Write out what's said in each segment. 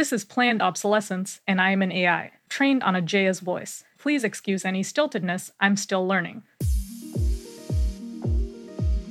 This is planned obsolescence, and I am an AI, trained on Ajeya's voice. Please excuse any stiltedness, I'm still learning.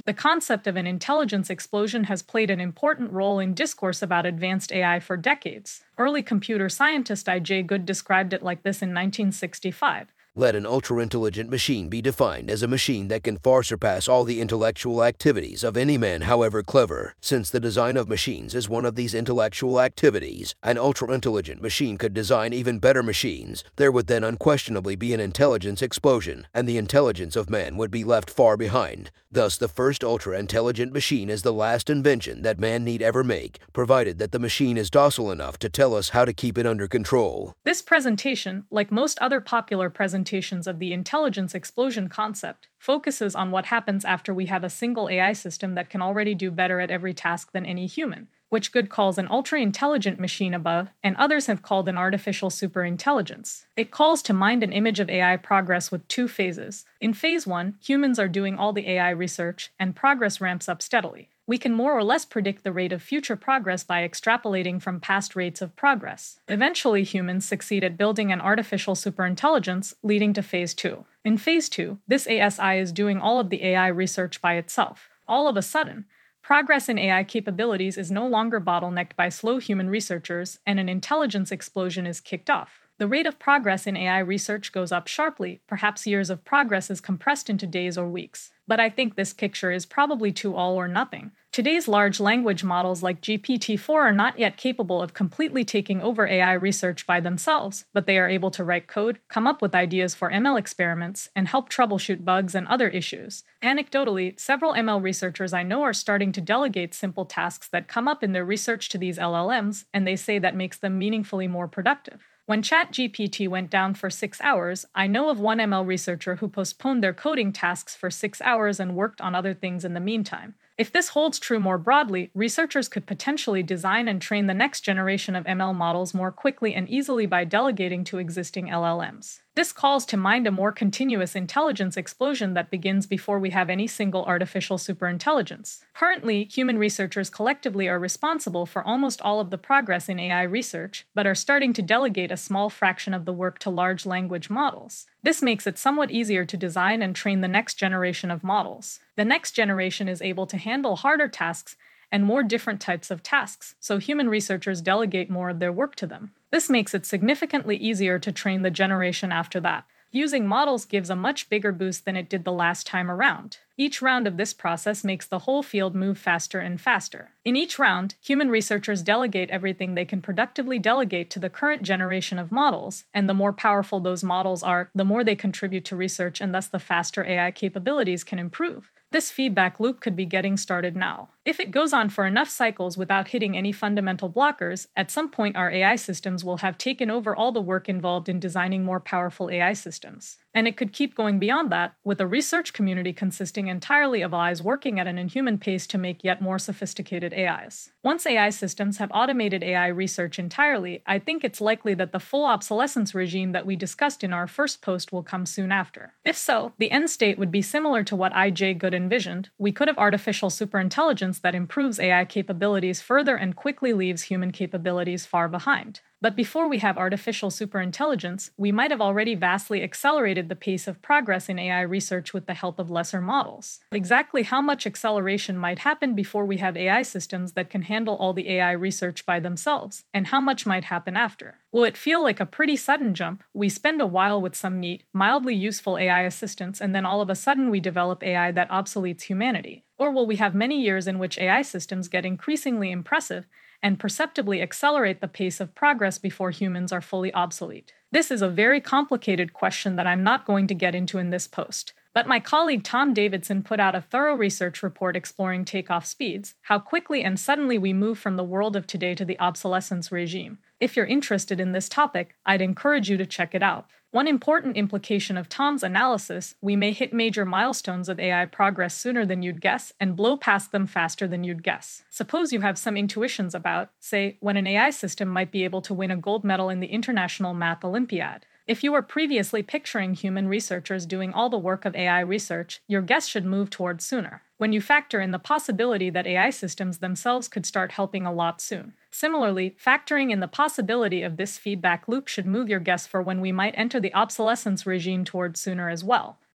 The concept of an intelligence explosion has played an important role in discourse about advanced AI for decades. Early computer scientist I.J. Good described it like this in 1965 let an ultra intelligent machine be defined as a machine that can far surpass all the intellectual activities of any man, however clever. Since the design of machines is one of these intellectual activities, an ultra intelligent machine could design even better machines. There would then unquestionably be an intelligence explosion, and the intelligence of man would be left far behind. Thus, the first ultra intelligent machine is the last invention that man need ever make, provided that the machine is docile enough to tell us how to keep it under control. This presentation, like most other popular presentations, of the intelligence explosion concept focuses on what happens after we have a single AI system that can already do better at every task than any human, which Good calls an ultra intelligent machine above, and others have called an artificial superintelligence. It calls to mind an image of AI progress with two phases. In phase one, humans are doing all the AI research, and progress ramps up steadily we can more or less predict the rate of future progress by extrapolating from past rates of progress. Eventually, humans succeed at building an artificial superintelligence, leading to phase 2. In phase 2, this ASI is doing all of the AI research by itself. All of a sudden, progress in AI capabilities is no longer bottlenecked by slow human researchers, and an intelligence explosion is kicked off. The rate of progress in AI research goes up sharply, perhaps years of progress is compressed into days or weeks. But I think this picture is probably too all or nothing. Today's large language models like GPT 4 are not yet capable of completely taking over AI research by themselves, but they are able to write code, come up with ideas for ML experiments, and help troubleshoot bugs and other issues. Anecdotally, several ML researchers I know are starting to delegate simple tasks that come up in their research to these LLMs, and they say that makes them meaningfully more productive. When ChatGPT went down for six hours, I know of one ML researcher who postponed their coding tasks for six hours and worked on other things in the meantime. If this holds true more broadly, researchers could potentially design and train the next generation of ML models more quickly and easily by delegating to existing LLMs. This calls to mind a more continuous intelligence explosion that begins before we have any single artificial superintelligence. Currently, human researchers collectively are responsible for almost all of the progress in AI research, but are starting to delegate a small fraction of the work to large language models. This makes it somewhat easier to design and train the next generation of models. The next generation is able to handle harder tasks and more different types of tasks, so human researchers delegate more of their work to them. This makes it significantly easier to train the generation after that. Using models gives a much bigger boost than it did the last time around. Each round of this process makes the whole field move faster and faster. In each round, human researchers delegate everything they can productively delegate to the current generation of models, and the more powerful those models are, the more they contribute to research, and thus the faster AI capabilities can improve. This feedback loop could be getting started now. If it goes on for enough cycles without hitting any fundamental blockers, at some point our AI systems will have taken over all the work involved in designing more powerful AI systems. And it could keep going beyond that, with a research community consisting entirely of AIs working at an inhuman pace to make yet more sophisticated AIs. Once AI systems have automated AI research entirely, I think it's likely that the full obsolescence regime that we discussed in our first post will come soon after. If so, the end state would be similar to what I.J. Good envisioned. We could have artificial superintelligence that improves AI capabilities further and quickly leaves human capabilities far behind. But before we have artificial superintelligence, we might have already vastly accelerated the pace of progress in AI research with the help of lesser models. Exactly how much acceleration might happen before we have AI systems that can handle all the AI research by themselves, and how much might happen after? Will it feel like a pretty sudden jump? We spend a while with some neat, mildly useful AI assistants, and then all of a sudden we develop AI that obsoletes humanity? Or will we have many years in which AI systems get increasingly impressive and perceptibly accelerate the pace of progress before humans are fully obsolete? This is a very complicated question that I'm not going to get into in this post. But my colleague Tom Davidson put out a thorough research report exploring takeoff speeds, how quickly and suddenly we move from the world of today to the obsolescence regime. If you're interested in this topic, I'd encourage you to check it out. One important implication of Tom's analysis we may hit major milestones of AI progress sooner than you'd guess and blow past them faster than you'd guess. Suppose you have some intuitions about, say, when an AI system might be able to win a gold medal in the International Math Olympiad. If you were previously picturing human researchers doing all the work of AI research, your guess should move towards sooner. When you factor in the possibility that AI systems themselves could start helping a lot soon. Similarly, factoring in the possibility of this feedback loop should move your guess for when we might enter the obsolescence regime towards sooner as well.